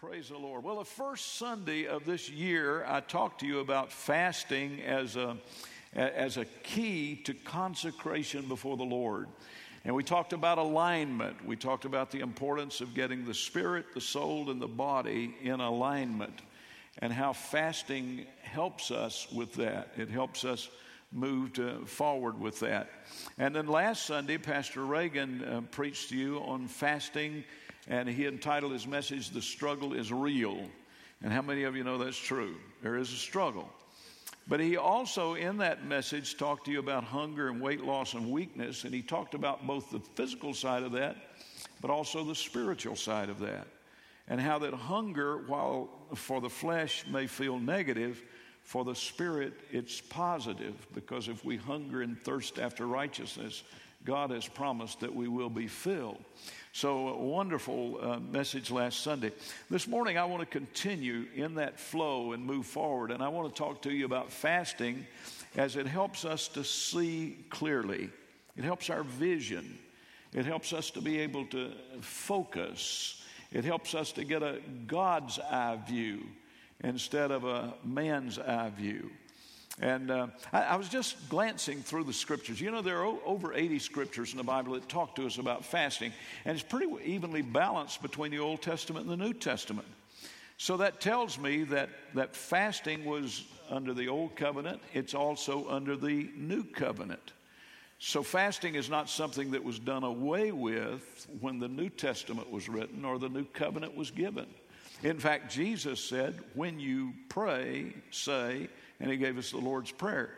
Praise the Lord. Well, the first Sunday of this year, I talked to you about fasting as a, as a key to consecration before the Lord. And we talked about alignment. We talked about the importance of getting the spirit, the soul, and the body in alignment, and how fasting helps us with that. It helps us move forward with that. And then last Sunday, Pastor Reagan uh, preached to you on fasting and he entitled his message, The Struggle is Real. And how many of you know that's true? There is a struggle. But he also, in that message, talked to you about hunger and weight loss and weakness. And he talked about both the physical side of that, but also the spiritual side of that. And how that hunger, while for the flesh may feel negative, for the spirit it's positive. Because if we hunger and thirst after righteousness, God has promised that we will be filled. So, a wonderful uh, message last Sunday. This morning, I want to continue in that flow and move forward. And I want to talk to you about fasting as it helps us to see clearly, it helps our vision, it helps us to be able to focus, it helps us to get a God's eye view instead of a man's eye view. And uh, I, I, was just glancing through the scriptures. You know, there are o- over 80 scriptures in the Bible that talk to us about fasting, and it's pretty evenly balanced between the Old Testament and the New Testament. So that tells me that, that fasting was under the Old Covenant, it's also under the New Covenant. So fasting is not something that was done away with when the New Testament was written or the New Covenant was given. In fact, Jesus said, When you pray, say, and he gave us the Lord's Prayer.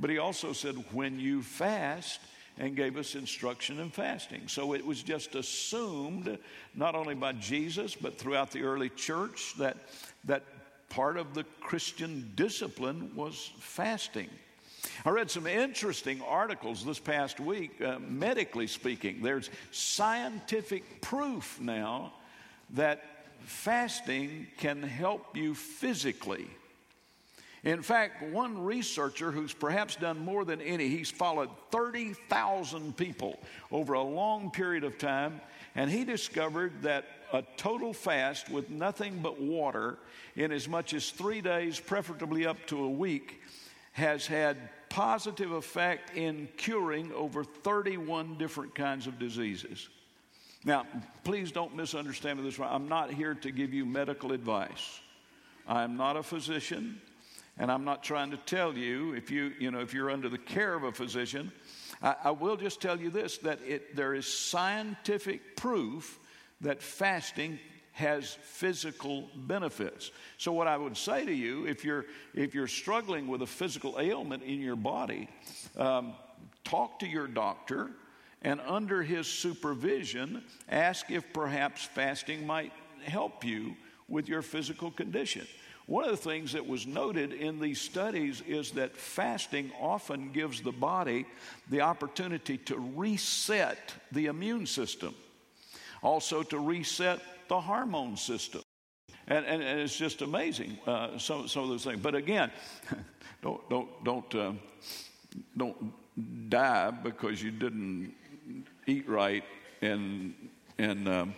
But he also said, when you fast, and gave us instruction in fasting. So it was just assumed, not only by Jesus, but throughout the early church, that, that part of the Christian discipline was fasting. I read some interesting articles this past week, uh, medically speaking. There's scientific proof now that fasting can help you physically. In fact, one researcher who's perhaps done more than any, he's followed 30,000 people over a long period of time, and he discovered that a total fast with nothing but water in as much as three days, preferably up to a week, has had positive effect in curing over 31 different kinds of diseases. Now, please don't misunderstand me this way. I'm not here to give you medical advice. I'm not a physician. And I'm not trying to tell you if you, you know, if you're under the care of a physician. I, I will just tell you this that it, there is scientific proof that fasting has physical benefits. So what I would say to you, if you're if you're struggling with a physical ailment in your body, um, talk to your doctor, and under his supervision, ask if perhaps fasting might help you with your physical condition. One of the things that was noted in these studies is that fasting often gives the body the opportunity to reset the immune system, also to reset the hormone system. And, and, and it's just amazing, uh, some, some of those things. But again, don't, don't, don't, uh, don't die because you didn't eat right and, and um,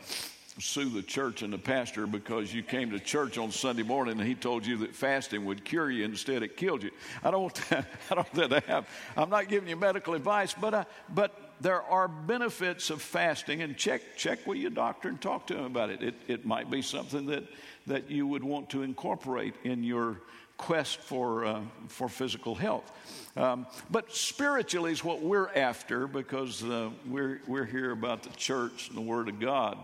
sue the church and the pastor because you came to church on Sunday morning and he told you that fasting would cure you. Instead, it killed you. I don't I don't that happen. I'm not giving you medical advice, but, uh, but there are benefits of fasting, and check, check with your doctor and talk to him about it. It, it might be something that, that you would want to incorporate in your quest for, uh, for physical health. Um, but spiritually is what we're after because uh, we're, we're here about the church and the Word of God.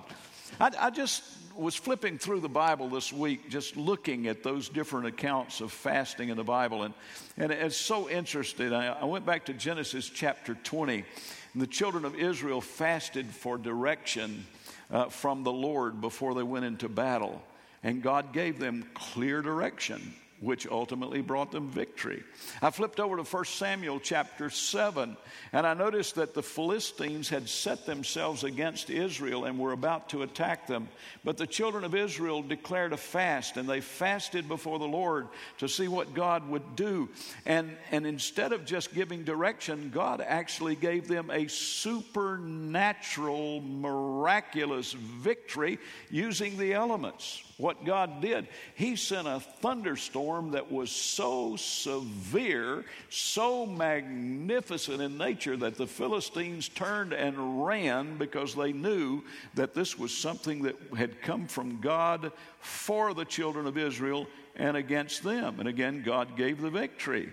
I, I just was flipping through the Bible this week, just looking at those different accounts of fasting in the Bible, and, and it's so interesting. I, I went back to Genesis chapter 20, and the children of Israel fasted for direction uh, from the Lord before they went into battle. And God gave them clear direction. Which ultimately brought them victory. I flipped over to 1 Samuel chapter 7, and I noticed that the Philistines had set themselves against Israel and were about to attack them. But the children of Israel declared a fast, and they fasted before the Lord to see what God would do. And, and instead of just giving direction, God actually gave them a supernatural, miraculous victory using the elements what God did. He sent a thunderstorm that was so severe, so magnificent in nature that the Philistines turned and ran because they knew that this was something that had come from God for the children of Israel and against them. And again, God gave the victory.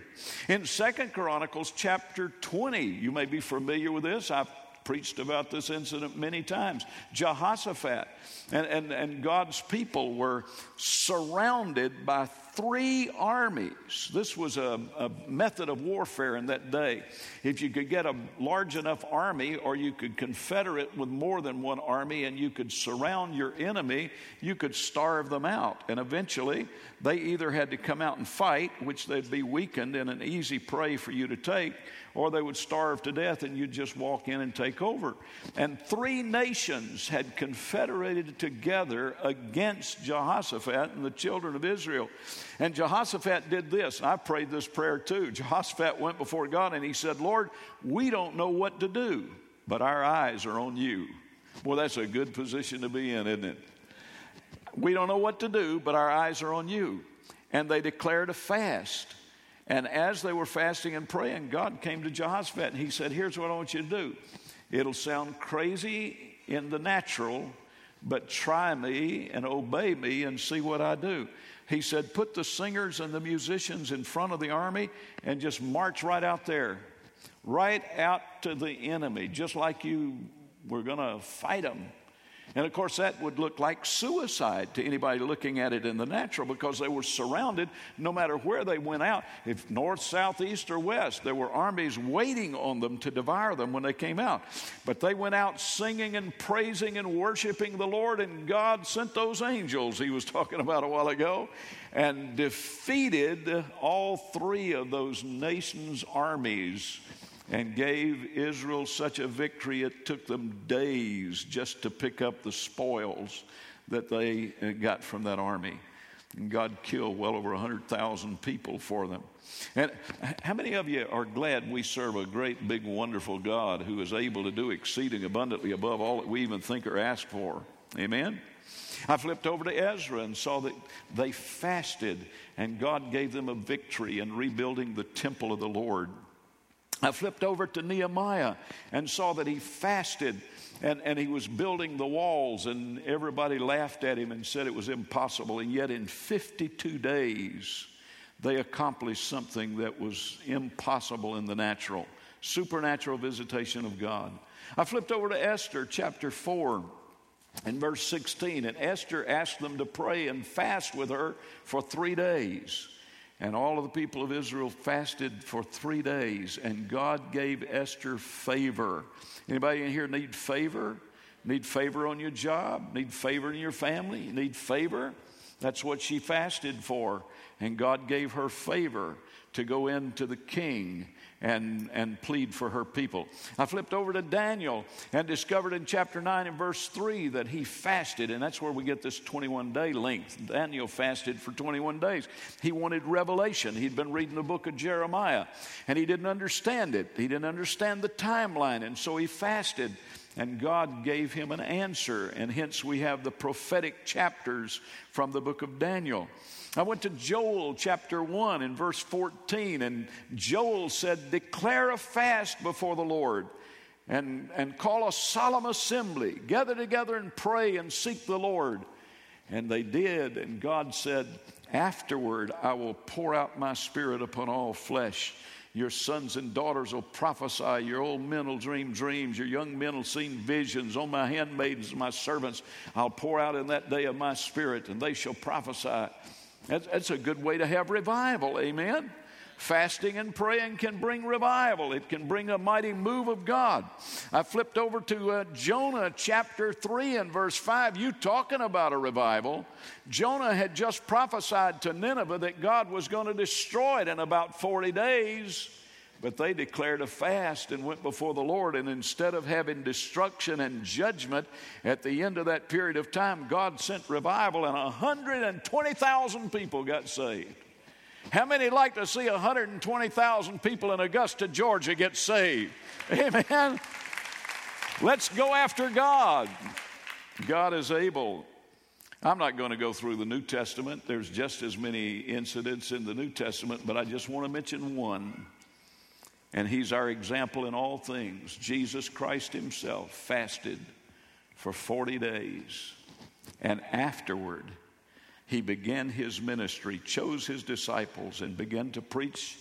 In Second Chronicles chapter 20, you may be familiar with this. I've preached about this incident many times. Jehoshaphat and, and, and God's people were surrounded by three armies. This was a, a, method of warfare in that day. If you could get a large enough army, or you could confederate with more than one army, and you could surround your enemy, you could starve them out. And eventually, they either had to come out and fight, which they'd be weakened and an easy prey for you to take, or they would starve to death and you'd just walk in and take over. And three nations had confederated together against Jehoshaphat and the children of Israel. And Jehoshaphat did this. I prayed this prayer too. Jehoshaphat went before God and he said, Lord, we don't know what to do, but our eyes are on you. Well, that's a good position to be in, isn't it? We don't know what to do, but our eyes are on you. And they declared a fast. And as they were fasting and praying, God came to Jehoshaphat and he said, Here's what I want you to do. It'll sound crazy in the natural, but try me and obey me and see what I do. He said, Put the singers and the musicians in front of the army and just march right out there, right out to the enemy, just like you were going to fight them. And of course, that would look like suicide to anybody looking at it in the natural because they were surrounded no matter where they went out. If north, south, east, or west, there were armies waiting on them to devour them when they came out. But they went out singing and praising and worshiping the Lord, and God sent those angels he was talking about a while ago and defeated all three of those nations' armies and gave Israel such a victory it took them days just to pick up the spoils that they uh, got from that army. And God killed well over 100,000 people for them. And how many of you are glad we serve a great, big, wonderful God who is able to do exceeding abundantly above all that we even think or ask for? Amen? I flipped over to Ezra and saw that they fasted and God gave them a victory in rebuilding the temple of the Lord. I flipped over to Nehemiah and saw that he fasted and, and he was building the walls, and everybody laughed at him and said it was impossible. And yet, in 52 days, they accomplished something that was impossible in the natural supernatural visitation of God. I flipped over to Esther chapter 4 and verse 16, and Esther asked them to pray and fast with her for three days. And all of the people of Israel fasted for three days, and God gave Esther favor. Anybody in here need favor? Need favor on your job? Need favor in your family? Need favor? That's what she fasted for. And God gave her favor to go into the king and, and plead for her people. I flipped over to Daniel and discovered in chapter 9 and verse 3 that he fasted, and that's where we get this 21 day length. Daniel fasted for 21 days. He wanted revelation. He'd been reading the book of Jeremiah, and he didn't understand it. He didn't understand the timeline, and so he fasted. And God gave him an answer, and hence we have the prophetic chapters from the book of Daniel. I went to Joel chapter 1 and verse 14, and Joel said, Declare a fast before the Lord and, and call a solemn assembly, gather together and pray and seek the Lord. And they did, and God said, Afterward, I will pour out my spirit upon all flesh. Your sons and daughters will prophesy. Your old men will dream dreams. Your young men will see visions. On my handmaidens, and my servants, I'll pour out in that day of my spirit, and they shall prophesy. That's, that's a good way to have revival, amen? Fasting and praying can bring revival. It can bring a mighty move of God. I flipped over to uh, Jonah chapter 3 and verse 5. You talking about a revival. Jonah had just prophesied to Nineveh that God was going to destroy it in about 40 days. But they declared a fast and went before the Lord. And instead of having destruction and judgment at the end of that period of time, God sent revival, and 120,000 people got saved. How many like to see 120,000 people in Augusta, Georgia get saved? Amen. Let's go after God. God is able. I'm not going to go through the New Testament. There's just as many incidents in the New Testament, but I just want to mention one. And he's our example in all things. Jesus Christ himself fasted for 40 days. And afterward, he began his ministry, chose his disciples, and began to preach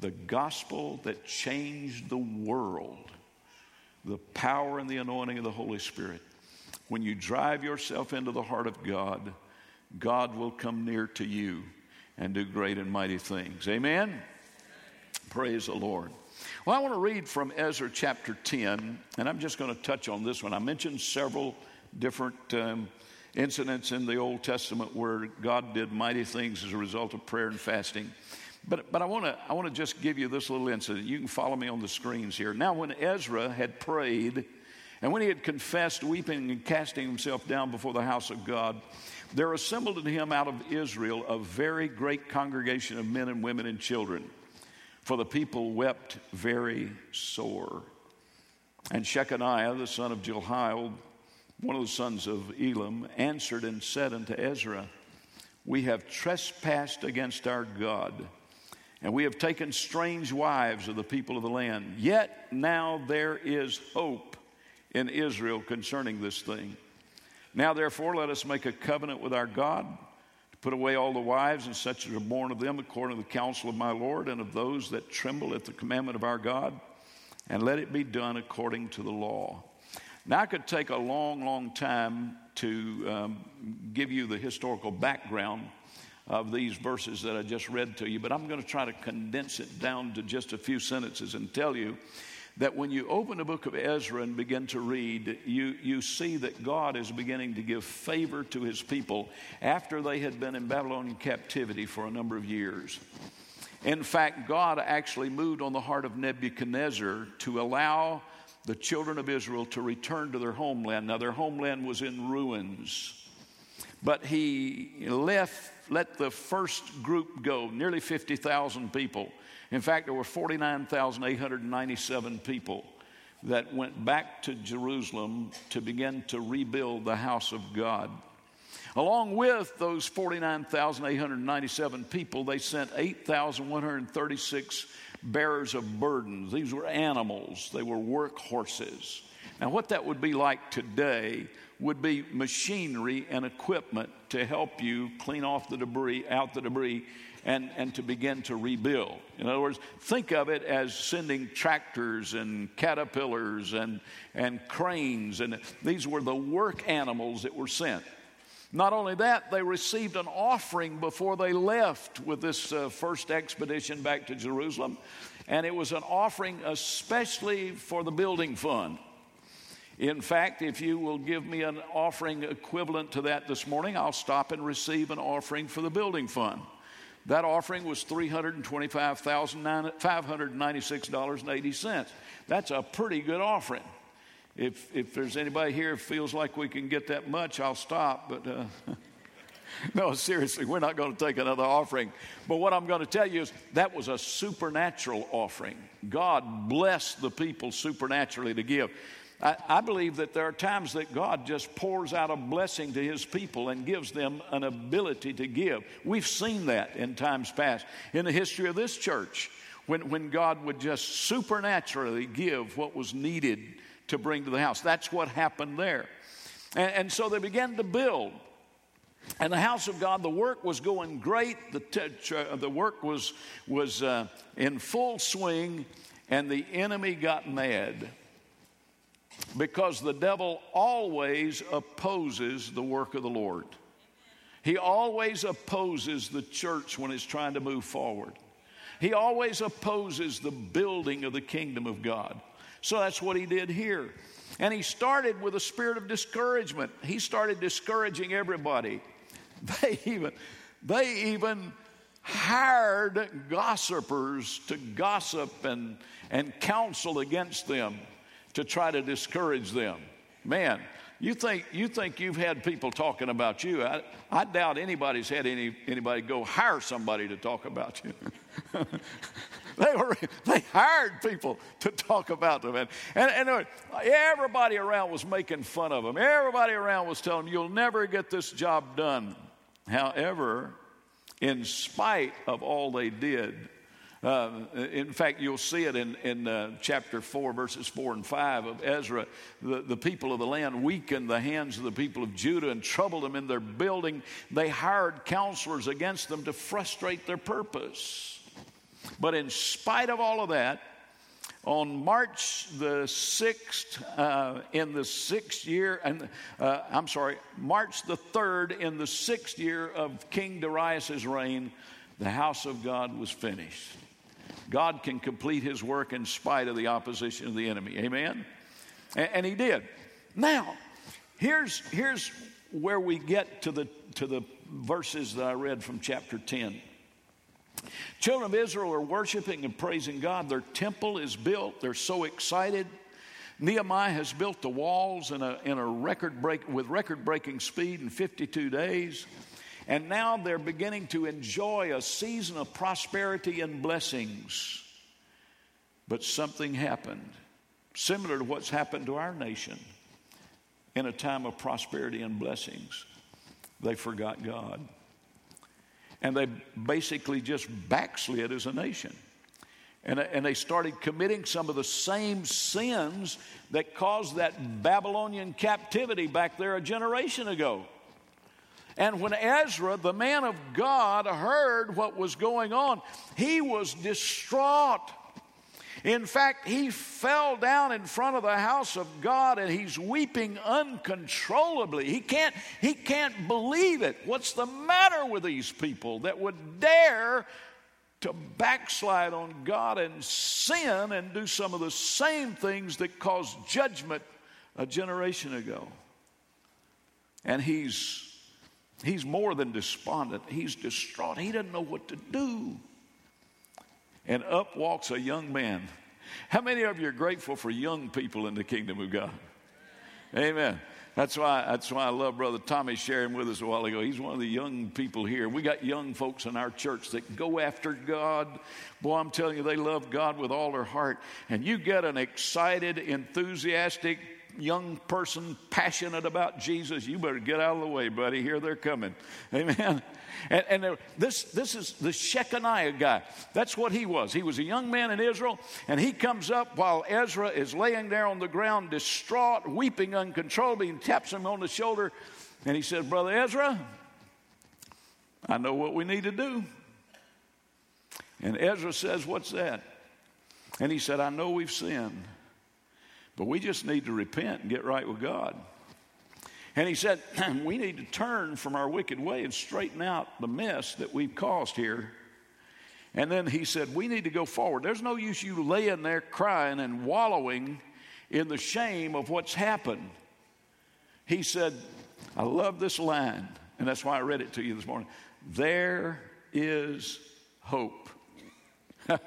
the gospel that changed the world the power and the anointing of the Holy Spirit. When you drive yourself into the heart of God, God will come near to you and do great and mighty things. Amen? Praise the Lord. Well, I want to read from Ezra chapter 10, and I'm just going to touch on this one. I mentioned several different um, incidents in the Old Testament where God did mighty things as a result of prayer and fasting. But, but I want to I wanna just give you this little incident. You can follow me on the screens here. Now, when Ezra had prayed, and when he had confessed, weeping and casting himself down before the house of God, there assembled to him out of Israel a very great congregation of men and women and children. For the people wept very sore. And Shechaniah, the son of Jehiel, one of the sons of Elam, answered and said unto Ezra, We have trespassed against our God, and we have taken strange wives of the people of the land. Yet now there is hope in Israel concerning this thing. Now, therefore, let us make a covenant with our God put away all the wives and such as are born of them according to the counsel of my Lord and of those that tremble at the commandment of our God, and let it be done according to the law. Now, I could take a long, long time to um, give you the historical background of these verses that I just read to you, but I'm going to try to condense it down to just a few sentences and tell you that when you open the book of Ezra and begin to read, you, you see that God is beginning to give favor to his people after they had been in Babylonian captivity for a number of years. In fact, God actually moved on the heart of Nebuchadnezzar to allow the children of Israel to return to their homeland. Now, their homeland was in ruins. But he left, let the first group go, nearly 50,000 people. In fact, there were 49,897 people that went back to Jerusalem to begin to rebuild the house of God. Along with those 49,897 people, they sent 8,136 bearers of burdens. These were animals, they were work horses. Now, what that would be like today would be machinery and equipment to help you clean off the debris, out the debris, and, and to begin to rebuild. In other words, think of it as sending tractors and caterpillars and, and cranes, and these were the work animals that were sent. Not only that, they received an offering before they left with this uh, first expedition back to Jerusalem, and it was an offering especially for the building fund. In fact, if you will give me an offering equivalent to that this morning, I'll stop and receive an offering for the building fund. That offering was $325,596.80. That's a pretty good offering if, if there's anybody here who feels like we can get that much, I'll stop. But uh, no, seriously, we're not going to take another offering. But what I'm going to tell you is that was a supernatural offering. God blessed the people supernaturally to give. I, I, believe that there are times that God just pours out a blessing to his people and gives them an ability to give. We've seen that in times past. In the history of this church, when, when God would just supernaturally give what was needed to bring to the house. That's what happened there. And, and so they began to build. And the house of God, the work was going great. The, t- uh, the work was, was uh, in full swing, and the enemy got mad because the devil always opposes the work of the Lord. He always opposes the church when it's trying to move forward. he always opposes the building of the kingdom of God. So that's what he did here. And he started with a spirit of discouragement. He started discouraging everybody. They even, they even hired gossipers to gossip and, and counsel against them to try to discourage them. Man, you think, you think you've had people talking about you. I, I doubt anybody's had any, anybody go hire somebody to talk about you. they, were, they hired people to talk about them. And, and, and everybody around was making fun of them. Everybody around was telling them, you'll never get this job done. However, in spite of all they did, uh, in fact, you'll see it in, in uh, chapter 4, verses 4 and 5 of Ezra. The, the people of the land weakened the hands of the people of Judah and troubled them in their building. They hired counselors against them to frustrate their purpose. But in spite of all of that, on March the 6th, uh, in the sixth year, and uh, I'm sorry, March the 3rd, in the sixth year of King Darius's reign, the house of God was finished. God can complete his work in spite of the opposition of the enemy. Amen? And, and he did. Now, here's, here's where we get to the, to the verses that I read from chapter 10. Children of Israel are worshiping and praising God. Their temple is built. They're so excited. Nehemiah has built the walls in a, in a record break with record breaking speed in 52 days. And now they're beginning to enjoy a season of prosperity and blessings. But something happened, similar to what's happened to our nation in a time of prosperity and blessings. They forgot God. And they basically just backslid as a nation. And, and they started committing some of the same sins that caused that Babylonian captivity back there a generation ago. And when Ezra, the man of God, heard what was going on, he was distraught. In fact, he fell down in front of the house of God and he's weeping uncontrollably. He can't, he can't believe it. What's the matter with these people that would dare to backslide on God and sin and do some of the same things that caused judgment a generation ago? And he's He's more than despondent, he's distraught. He doesn't know what to do. And up walks a young man. How many of you are grateful for young people in the kingdom of God? Amen. That's why, that's why I love Brother Tommy sharing with us a while ago. He's one of the young people here. We got young folks in our church that go after God. Boy, I'm telling you, they love God with all their heart. And you get an excited, enthusiastic, young person passionate about Jesus, you better get out of the way, buddy. Here they're coming. Amen. And, and this, this is the Shechaniah guy. That's what he was. He was a young man in Israel, and he comes up while Ezra is laying there on the ground, distraught, weeping uncontrollably, and taps him on the shoulder. And he says, Brother Ezra, I know what we need to do. And Ezra says, What's that? And he said, I know we've sinned. But we just need to repent and get right with God. And he said, We need to turn from our wicked way and straighten out the mess that we've caused here. And then he said, We need to go forward. There's no use you laying there crying and wallowing in the shame of what's happened. He said, I love this line, and that's why I read it to you this morning. There is hope.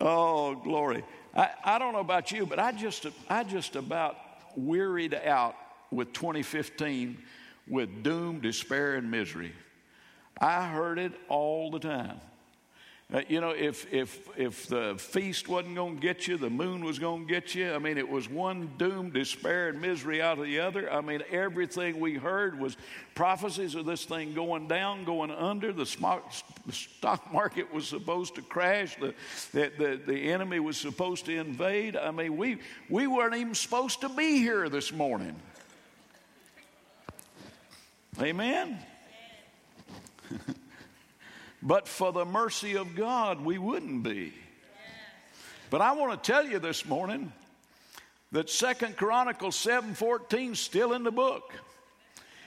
oh, glory. I, I don't know about you, but I just, I just about wearied out with 2015 with doom, despair, and misery. I heard it all the time. Uh, you know, if, if, if the feast wasn't going to get you, the moon was going to get you. I mean, it was one doom, despair, and misery out of the other. I mean, everything we heard was prophecies of this thing going down, going under. The, stock market was supposed to crash. The, the, the, the enemy was supposed to invade. I mean, we, we weren't even supposed to be here this morning. Amen. But for the mercy of God, we wouldn't be. But I want to tell you this morning that Second Chronicles 7:14 still in the book.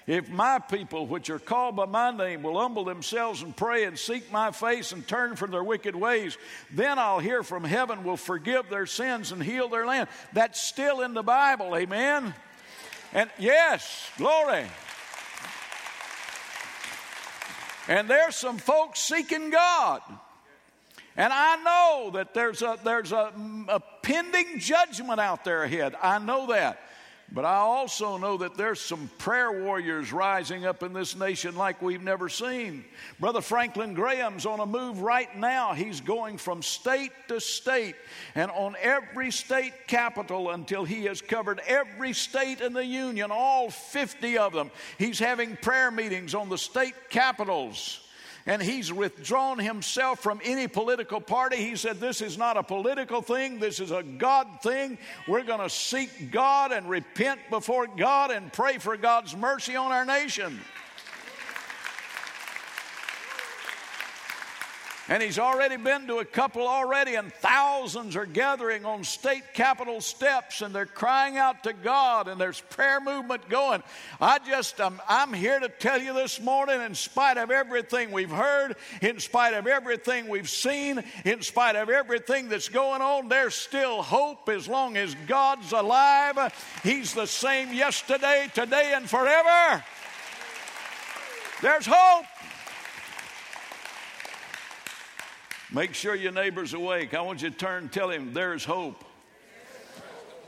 If my people, which are called by my name, will humble themselves and pray and seek my face and turn from their wicked ways, then I'll hear from heaven, will forgive their sins and heal their land. That's still in the Bible, amen? And yes, glory. And there's some folks seeking God. And I know that there's a, there's a, a pending judgment out there ahead. I know that. But I also know that there's some prayer warriors rising up in this nation like we've never seen. Brother Franklin Graham's on a move right now. He's going from state to state and on every state capital until he has covered every state in the union, all 50 of them. He's having prayer meetings on the state capitals and he's withdrawn himself from any political party. He said, This is not a political thing, this is a God thing. We're going to seek God and repent before God and pray for God's mercy on our nation. And he's already been to a couple already, and thousands are gathering on state capitol steps and they're crying out to God, and there's prayer movement going. I just, um, I'm here to tell you this morning, in spite of everything we've heard, in spite of everything we've seen, in spite of everything that's going on, there's still hope as long as God's alive. He's the same yesterday, today, and forever. There's hope. Make sure your neighbor's awake. I want you to turn tell him there's hope.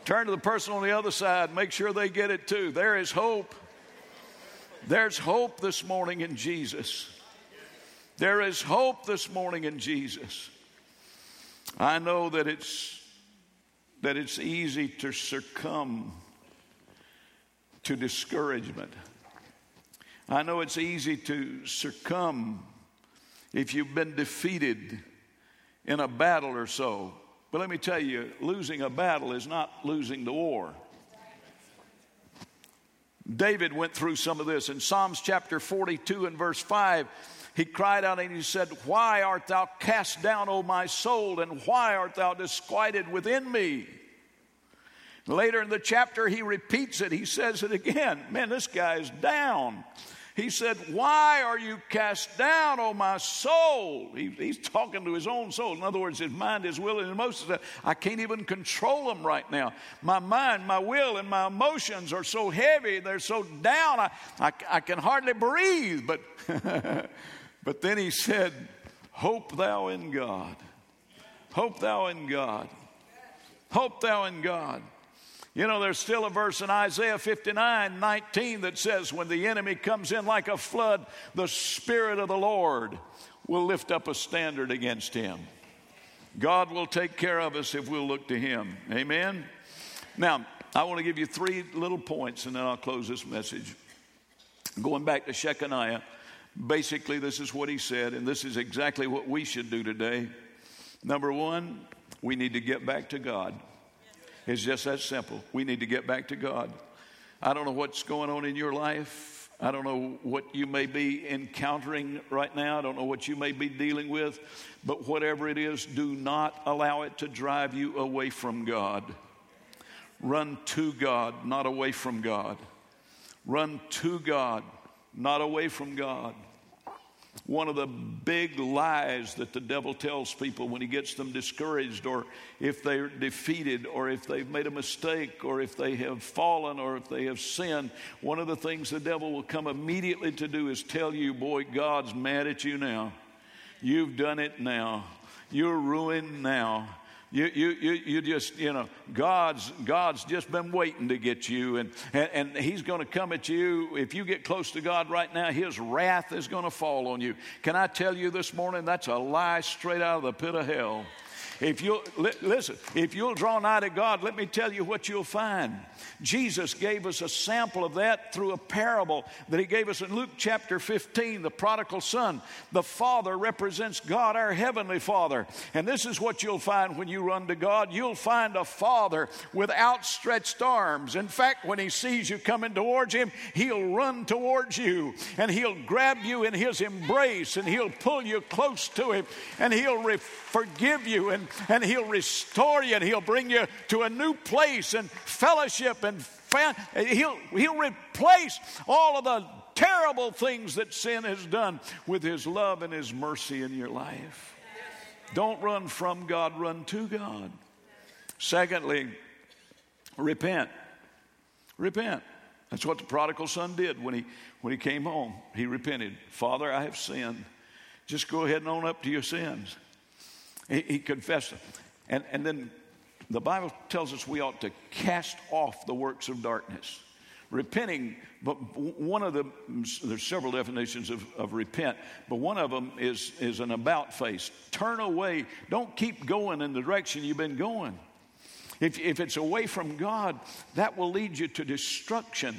Turn to the person on the other side, make sure they get it too. There is hope. There's hope this morning in Jesus. There is hope this morning in Jesus. I know that it's that it's easy to succumb to discouragement. I know it's easy to succumb if you've been defeated in a battle or so. But let me tell you, losing a battle is not losing the war. David went through some of this in Psalms chapter 42 and verse 5. He cried out and he said, Why art thou cast down, O my soul, and why art thou disquieted within me? Later in the chapter, he repeats it. He says it again. Man, this guy's down. He said, Why are you cast down, O my soul? He, he's talking to his own soul. In other words, his mind, his will, and his emotions. I can't even control them right now. My mind, my will, and my emotions are so heavy, they're so down, I, I, I can hardly breathe. But, but then he said, Hope thou in God. Hope thou in God. Hope thou in God. You know, there's still a verse in Isaiah 59 19 that says, When the enemy comes in like a flood, the Spirit of the Lord will lift up a standard against him. God will take care of us if we'll look to him. Amen? Now, I want to give you three little points and then I'll close this message. Going back to Shechaniah, basically, this is what he said, and this is exactly what we should do today. Number one, we need to get back to God. It's just that simple. We need to get back to God. I don't know what's going on in your life. I don't know what you may be encountering right now. I don't know what you may be dealing with. But whatever it is, do not allow it to drive you away from God. Run to God, not away from God. Run to God, not away from God. One of the big lies that the devil tells people when he gets them discouraged, or if they're defeated, or if they've made a mistake, or if they have fallen, or if they have sinned, one of the things the devil will come immediately to do is tell you, boy, God's mad at you now. You've done it now. You're ruined now. You, you, you, you just, you know, God's, God's just been waiting to get you, and, and, and He's going to come at you. If you get close to God right now, His wrath is going to fall on you. Can I tell you this morning, that's a lie straight out of the pit of hell. If you'll, li- listen, if you'll draw nigh to God, let me tell you what you'll find. Jesus gave us a sample of that through a parable that he gave us in Luke chapter 15, the prodigal son. The father represents God, our heavenly father. And this is what you'll find when you run to God. You'll find a father with outstretched arms. In fact, when he sees you coming towards him, he'll run towards you and he'll grab you in his embrace and he'll pull you close to him and he'll re- forgive you and and He'll restore you and He'll bring you to a new place and fellowship and he'll, he'll replace all of the terrible things that sin has done with His love and His mercy in your life. Don't run from God, run to God. Secondly, repent. Repent. That's what the prodigal son did when he, when he came home. He repented. Father, I have sinned. Just go ahead and own up to your sins. He, he confessed them. And, and then the Bible tells us we ought to cast off the works of darkness. Repenting, but one of the, there's several definitions of, of repent, but one of them is, is an about face. Turn away. Don't keep going in the direction you've been going. If, if it's away from God, that will lead you to destruction.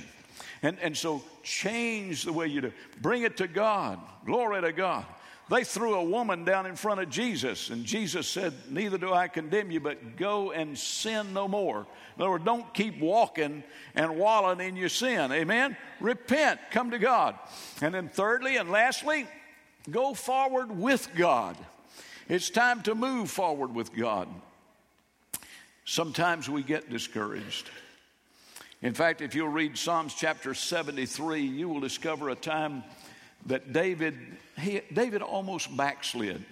And, and so change the way you do. Bring it to God. Glory to God. They threw a woman down in front of Jesus, and Jesus said, Neither do I condemn you, but go and sin no more. In other words, don't keep walking and wallowing in your sin. Amen? Repent, come to God. And then, thirdly and lastly, go forward with God. It's time to move forward with God. Sometimes we get discouraged. In fact, if you'll read Psalms chapter 73, you will discover a time that David, he, David almost backslid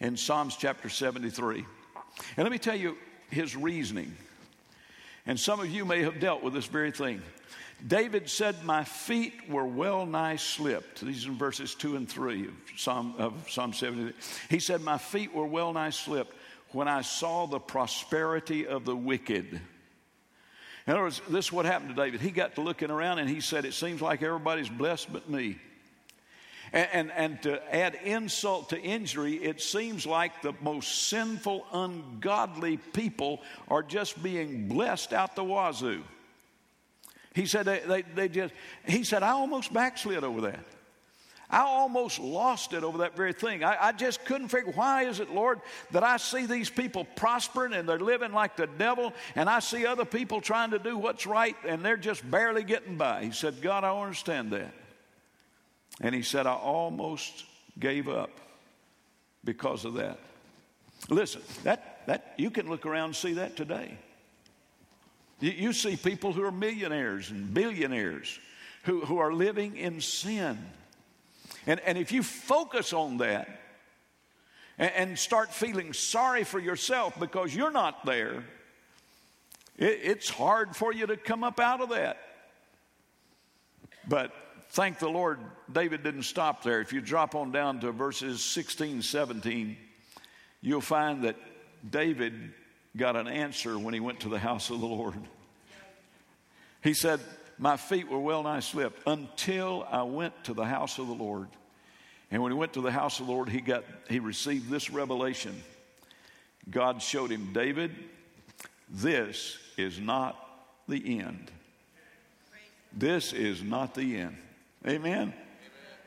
in Psalms chapter 73. And let me tell you his reasoning. And some of you may have dealt with this very thing. David said, My feet were well nigh slipped. These are verses 2 and 3 of Psalm, of Psalm 73. He said, My feet were well nigh slipped when I saw the prosperity of the wicked. In other words, this is what happened to David. He got to looking around and he said, It seems like everybody's blessed but me. And, and, and, to add insult to injury, it seems like the most sinful, ungodly people are just being blessed out the wazoo. He said, they, they, they just, he said, I almost backslid over that. I almost lost it over that very thing. I, I, just couldn't figure why is it, Lord, that I see these people prospering and they're living like the devil, and I see other people trying to do what's right and they're just barely getting by. He said, God, I understand that. And he said, I almost gave up because of that. Listen, that, that you can look around and see that today. You, you see people who are millionaires and billionaires who, who are living in sin. And, and if you focus on that and, and start feeling sorry for yourself because you're not there, it, it's hard for you to come up out of that. But thank the Lord, David didn't stop there. If you drop on down to verses 16, 17, you'll find that David got an answer when he went to the house of the Lord. He said, My feet were well nigh slipped until I went to the house of the Lord. And when he went to the house of the Lord, he got he received this revelation. God showed him, David, this is not the end. This is not the end. Amen? Amen?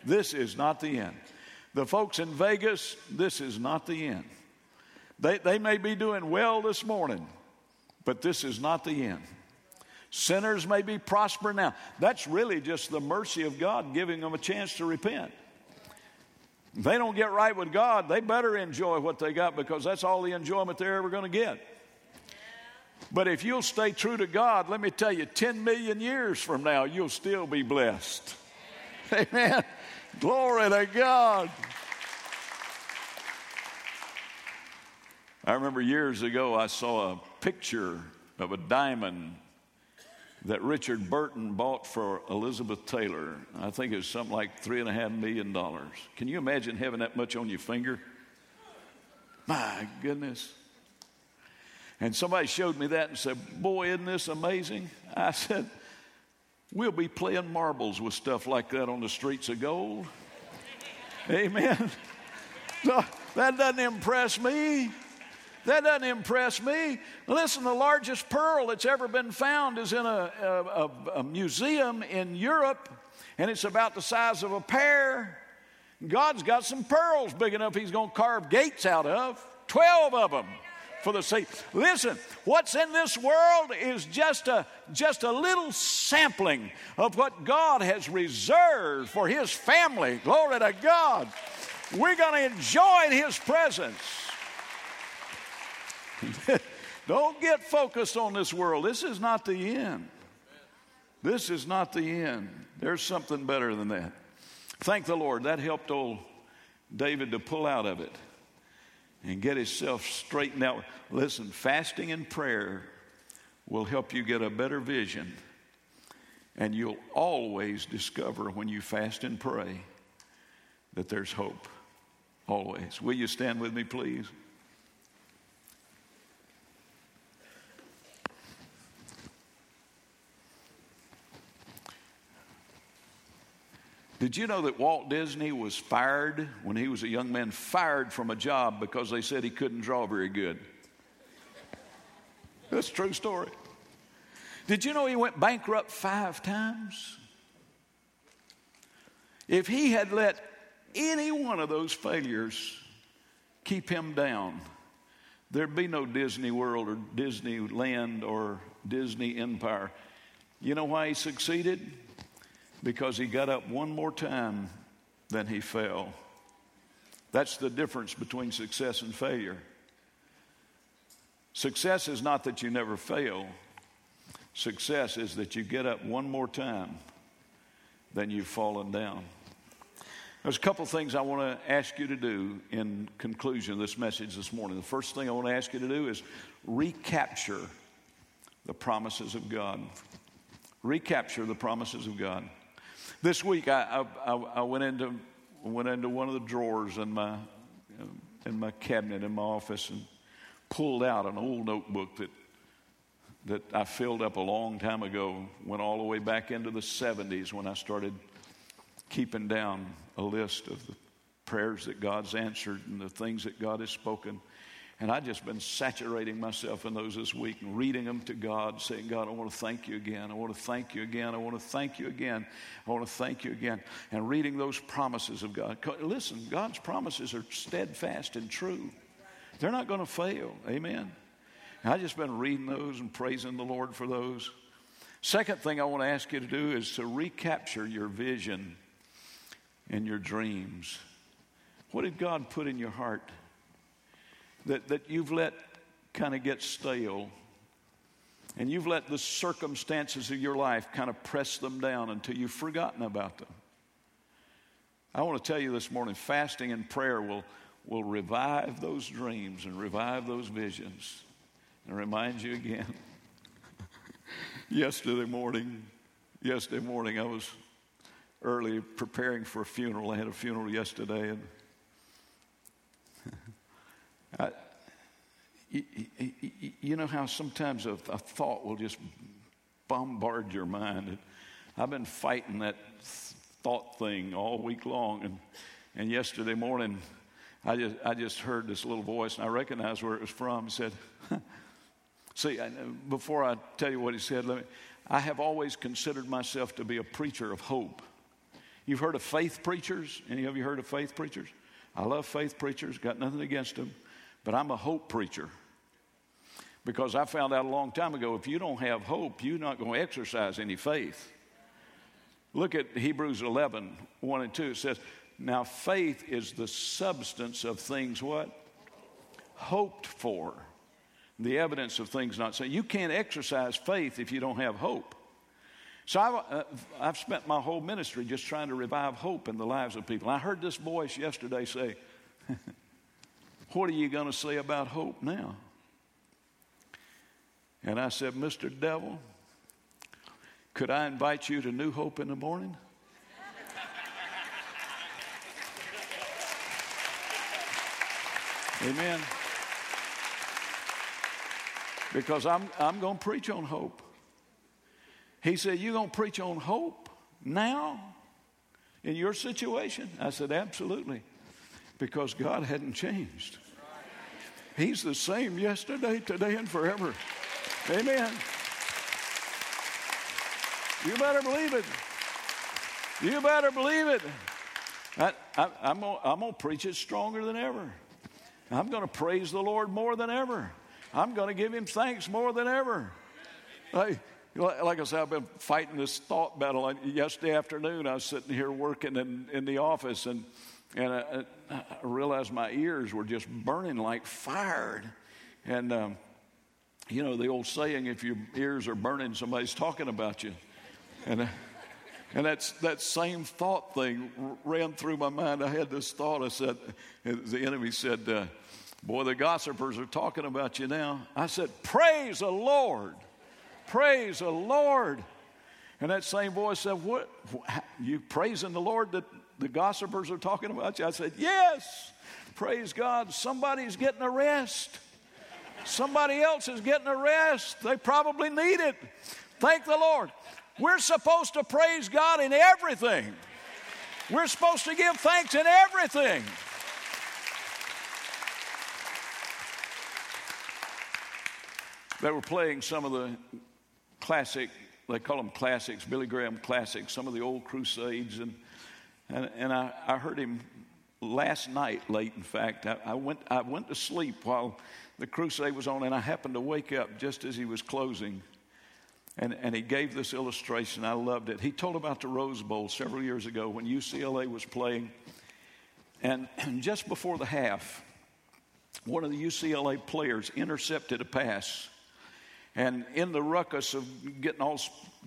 This is not the end. The folks in Vegas, this is not the end. They, they may be doing well this morning, but this is not the end. Sinners may be prospering now. That's really just the mercy of God giving them a chance to repent. If they don't get right with God, they better enjoy what they got because that's all the enjoyment they're ever going to get. But if you'll stay true to God, let me tell you, 10 million years from now, you'll still be blessed. Amen. Glory to God. I remember years ago I saw a picture of a diamond that Richard Burton bought for Elizabeth Taylor. I think it was something like three and a half million dollars. Can you imagine having that much on your finger? My goodness. And somebody showed me that and said, Boy, isn't this amazing? I said, We'll be playing marbles with stuff like that on the streets of gold. Amen. That doesn't impress me. That doesn't impress me. Listen, the largest pearl that's ever been found is in a, a, a museum in Europe, and it's about the size of a pear. God's got some pearls big enough He's going to carve gates out of, 12 of them for the sake. Listen, what's in this world is just a just a little sampling of what God has reserved for his family. Glory to God. We're going to enjoy his presence. Don't get focused on this world. This is not the end. This is not the end. There's something better than that. Thank the Lord. That helped old David to pull out of it and get himself straightened out. Listen, fasting and prayer will help you get a better vision. And you'll always discover when you fast and pray that there's hope. Always. Will you stand with me, please? Did you know that Walt Disney was fired when he was a young man, fired from a job because they said he couldn't draw very good? That's a true story. Did you know he went bankrupt five times? If he had let any one of those failures keep him down, there'd be no Disney World or Disneyland or Disney Empire. You know why he succeeded? Because he got up one more time than he fell. That's the difference between success and failure. Success is not that you never fail, success is that you get up one more time than you've fallen down. There's a couple things I want to ask you to do in conclusion of this message this morning. The first thing I want to ask you to do is recapture the promises of God. Recapture the promises of God. This week, I, I, I, went into went into one of the drawers in my um, in my cabinet in my office and pulled out an old notebook that that I filled up a long time ago. Went all the way back into the 70s when I started keeping down a list of the prayers that God's answered and the things that God has spoken. And I've just been saturating myself in those this week and reading them to God, saying, God, I want to thank you again. I want to thank you again. I want to thank you again. I want to thank you again. And reading those promises of God. Listen, God's promises are steadfast and true, they're not going to fail. Amen. And I've just been reading those and praising the Lord for those. Second thing I want to ask you to do is to recapture your vision and your dreams. What did God put in your heart? That, that you've let kind of get stale. And you've let the circumstances of your life kind of press them down until you've forgotten about them. I want to tell you this morning fasting and prayer will, will revive those dreams and revive those visions and remind you again. yesterday morning, yesterday morning, I was early preparing for a funeral. I had a funeral yesterday, and you, you, know how sometimes a, a, thought will just bombard your mind. I've been fighting that thought thing all week long, and, and yesterday morning, I just, I just heard this little voice, and I recognized where it was from. Said, See, before I tell you what he said, let me, I have always considered myself to be a preacher of hope. You've heard of faith preachers? Any of you heard of faith preachers? I love faith preachers, got nothing against them. But I'm a hope preacher. Because I found out a long time ago if you don't have hope, you're not going to exercise any faith. Look at Hebrews 11, 1 and 2. It says, Now faith is the substance of things what? Hoped for. The evidence of things not seen. You can't exercise faith if you don't have hope. So I've, uh, I've spent my whole ministry just trying to revive hope in the lives of people. I heard this voice yesterday say, What are you going to say about hope now? And I said, Mr. Devil, could I invite you to New Hope in the morning? Amen. Because I'm, I'm going to preach on hope. He said, You're going to preach on hope now in your situation? I said, Absolutely. Because God hadn't changed. He's the same yesterday, today, and forever. Amen. You better believe it. You better believe it. I, am going to preach it stronger than ever. I'm going to praise the Lord more than ever. I'm going to give him thanks more than ever. Hey, like I said, I've been fighting this thought battle. Yesterday afternoon, I was sitting here working in, in the office, and and I, I, realized my ears were just burning like fire. And, um, you know, the old saying, if your ears are burning, somebody's talking about you. And, uh, and that's, that same thought thing ran through my mind. I had this thought. I said, the enemy said, uh, Boy, the gossipers are talking about you now. I said, Praise the Lord. Praise the Lord. And that same voice said, What? You praising the Lord that the gossipers are talking about you? I said, Yes. Praise God. Somebody's getting a rest. Somebody else is getting a rest. They probably need it. Thank the Lord. We're supposed to praise God in everything. We're supposed to give thanks in everything. They were playing some of the classic, they call them classics, Billy Graham classics, some of the old crusades. And, and, and I, I heard him last night, late in fact. I, I, went, I went to sleep while the crusade was on, and I happened to wake up just as he was closing. And, and he gave this illustration. I loved it. He told about the Rose Bowl several years ago when UCLA was playing. And, and just before the half, one of the UCLA players intercepted a pass and in the ruckus of getting all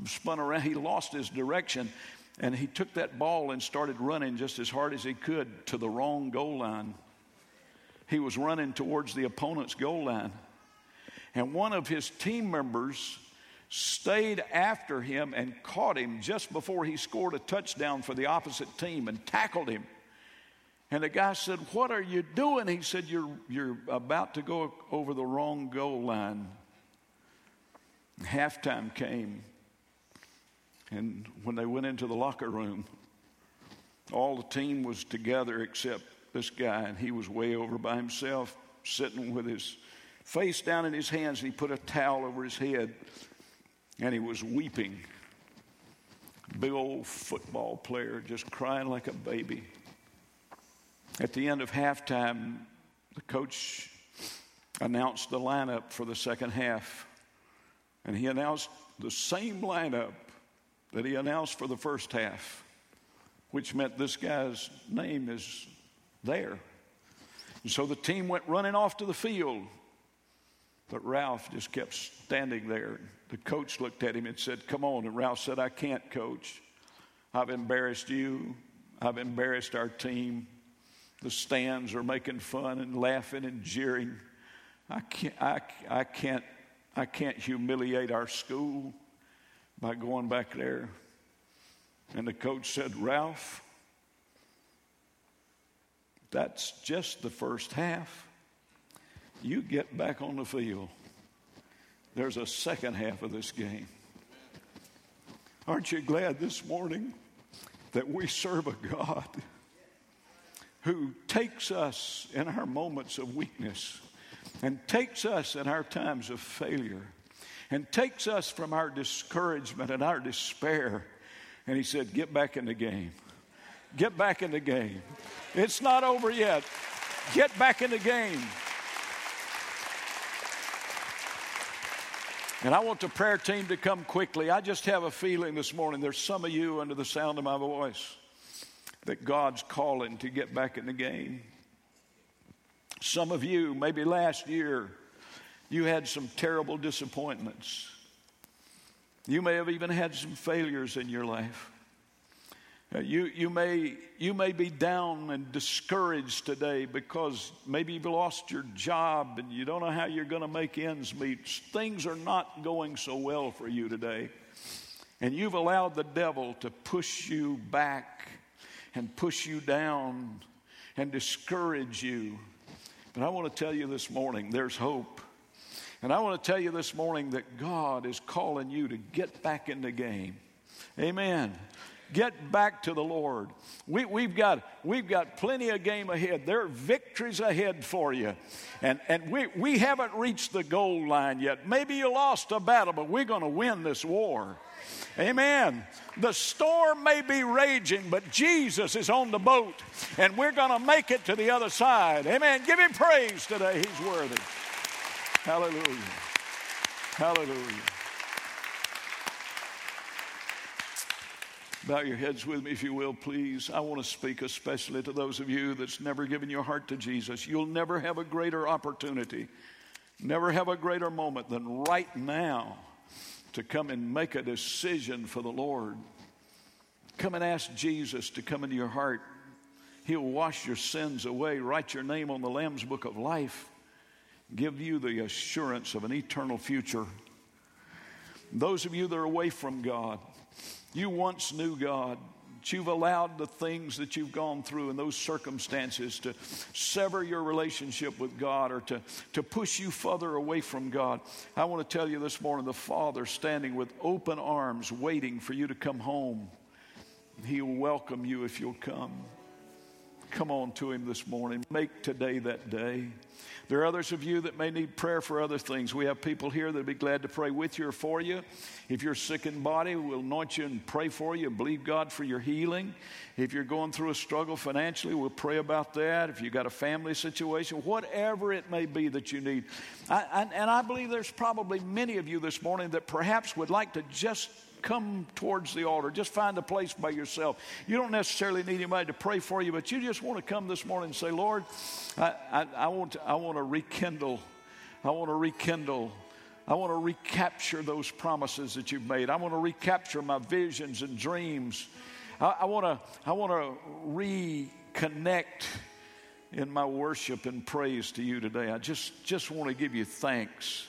spun around, he lost his direction. And he took that ball and started running just as hard as he could to the wrong goal line. He was running towards the opponent's goal line. And one of his team members stayed after him and caught him just before he scored a touchdown for the opposite team and tackled him. And the guy said, What are you doing? He said, You're, you're about to go over the wrong goal line. Halftime came, and when they went into the locker room, all the team was together except this guy, and he was way over by himself, sitting with his face down in his hands. And he put a towel over his head, and he was weeping. Big old football player, just crying like a baby. At the end of halftime, the coach announced the lineup for the second half. And he announced the same lineup that he announced for the first half, which meant this guy's name is there. And so the team went running off to the field. But Ralph just kept standing there. The coach looked at him and said, Come on. And Ralph said, I can't, coach. I've embarrassed you. I've embarrassed our team. The stands are making fun and laughing and jeering. I can't, I, I can't I can't humiliate our school by going back there. And the coach said, Ralph, that's just the first half. You get back on the field. There's a second half of this game. Aren't you glad this morning that we serve a God who takes us in our moments of weakness and takes us in our times of failure and takes us from our discouragement and our despair. And he said, Get back in the game. Get back in the game. It's not over yet. Get back in the game. And I want the prayer team to come quickly. I just have a feeling this morning there's some of you under the sound of my voice that God's calling to get back in the game. Some of you, maybe last year, you had some terrible disappointments. You may have even had some failures in your life. Uh, you, you, may, you may be down and discouraged today because maybe you've lost your job and you don't know how you're going to make ends meet. Things are not going so well for you today. And you've allowed the devil to push you back and push you down and discourage you. But I want to tell you this morning there's hope. And I want to tell you this morning that God is calling you to get back in the game. Amen. Get back to the Lord. We, we've, got, we've got plenty of game ahead. There are victories ahead for you. And, and we, we haven't reached the goal line yet. Maybe you lost a battle, but we're going to win this war. Amen. The storm may be raging, but Jesus is on the boat, and we're going to make it to the other side. Amen. Give him praise today. He's worthy. Hallelujah. Hallelujah. Bow your heads with me, if you will, please. I want to speak especially to those of you that's never given your heart to Jesus. You'll never have a greater opportunity, never have a greater moment than right now to come and make a decision for the Lord, come and ask Jesus to come into your heart. He'll wash your sins away, write your name on the Lamb's book of life, give you the assurance of an eternal future. Those of you that are away from God, you once knew God, you've allowed the things that you've gone through and those circumstances to sever your relationship with God or to, to push you further away from God. I want to tell you this morning the Father standing with open arms waiting for you to come home. He'll welcome you if you'll come. Come on to Him this morning. Make today that day. There are others of you that may need prayer for other things. We have people here that'll be glad to pray with you or for you. If you're sick in body, we'll anoint you and pray for you and believe God for your healing. If you're going through a struggle financially, we'll pray about that. If you've got a family situation, whatever it may be that you need. I, I, and I believe there's probably many of you this morning that perhaps would like to just come towards the altar. Just find a place by yourself. You don't necessarily need anybody to pray for you, but you just want to come this morning and say, Lord, I, I, I want, to, I want to rekindle. I want to rekindle. I want to recapture those promises that you've made. I want to recapture my visions and dreams. I, I want to, I want to reconnect in my worship and praise to you today. I just, just want to give you thanks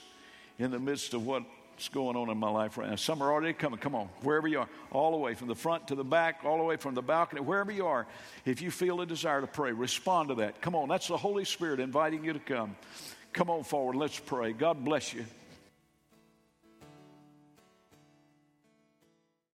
in the midst of what what's going on in my life right now. Some are already coming. Come on, wherever you are, all the way from the front to the back, all the way from the balcony, wherever you are. If you feel a desire to pray, respond to that. Come on, that's the Holy Spirit inviting you to come. Come on forward, let's pray. God bless you.